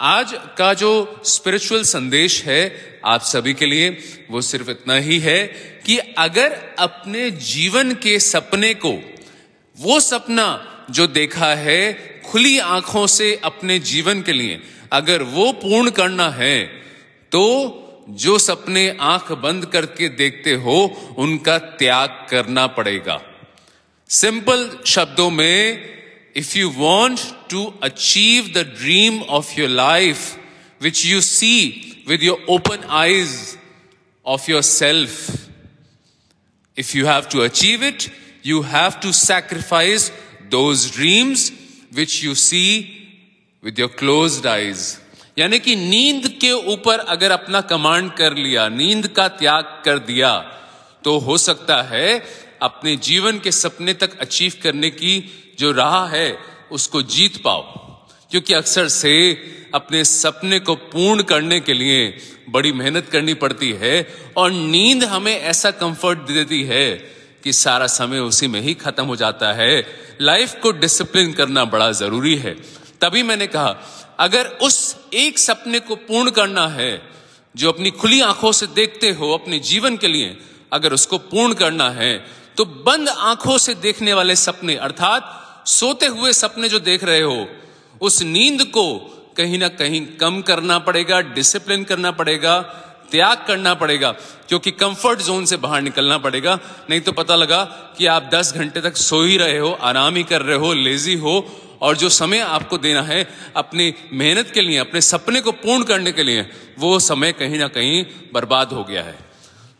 आज का जो स्पिरिचुअल संदेश है आप सभी के लिए, वो सिर्फ़ इतना ही है कि अगर अपने जीवन के सपने को, वो सपना जो देखा है खुली आँखों से अपने जीवन के लिए, अगर वो पूर्ण करना है तो जो सपने आँख बंद करके देखते हो, उनका त्याग करना पड़ेगा। सिंपल शब्दों में if you want to achieve the dream of your life which you see with your open eyes of yourself if you have to achieve it you have to sacrifice those dreams which you see with your close eyes यानी कि नींद के ऊपर अगर अपना command कर लिया नींद का त्याग कर दिया तो हो सकता है अपने जीवन के सपने तक अचीव करने की जो राह है, उसको जीत पाओ। क्योंकि अक्सर से अपने सपने को पूर्ण करने के लिए बड़ी मेहनत करनी पड़ती है और नींद हमें ऐसा कंफर्ट दे देती है कि सारा समय उसी में ही खत्म हो जाता है। लाइफ को डिसिप्लिन करना बड़ा ज़रूरी है। तभी मैंने कहा, अगर उस एक सपने को पूर्ण करना है, जो अपनी खुली आँखों से देखते हो अपने जीवन के लिए, अगर उसको पूर्ण करना है तो बंद आँखों से देखने वाले सपने, अर्थात सोते हुए सपने जो देख रहे हो, उस नींद को कहीं ना कहीं कम करना पड़ेगा डिसिप्लिन करना पड़ेगा, त्याग करना पड़ेगा, क्योंकि कंफर्ट जोन से बाहर निकलना पड़ेगा। नहीं तो पता लगा कि आप 10 घंटे तक सो ही रहे हो, आराम ही कर रहे हो लेजी हो, और जो समय आपको देना है, अपनी मेहनत के लिए, अपने सपने को पूर्ण करने के लिए, वो समय कहीं ना कहीं बर्बाद हो गया है।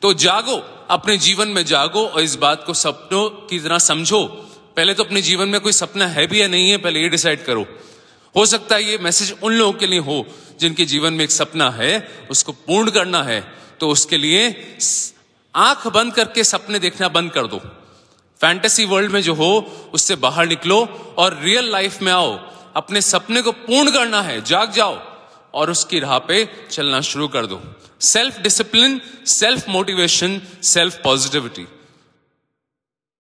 तो जागो, अपने जीवन में जागो और इस बात को सपनों की तरह समझो। पहले तो अपने जीवन में कोई सपना है भी या नहीं है, पहले ये डिसाइड करो। हो सकता है ये मैसेज उन लोगों के लिए हो, जिनके जीवन में एक सपना है, उसको पूर्ण करना है। तो उसके लिए आँख बंद करके सपने देखना बंद कर दो। फैंटेसी वर्ल्ड में जो हो, उससे बाहर निकलो और रियल लाइफ में आओ। अपने सपने को पूर्ण करना है, जाग जाओ। और उसकी राह पे चलना शुरू कर दो। Self discipline self motivation self positivity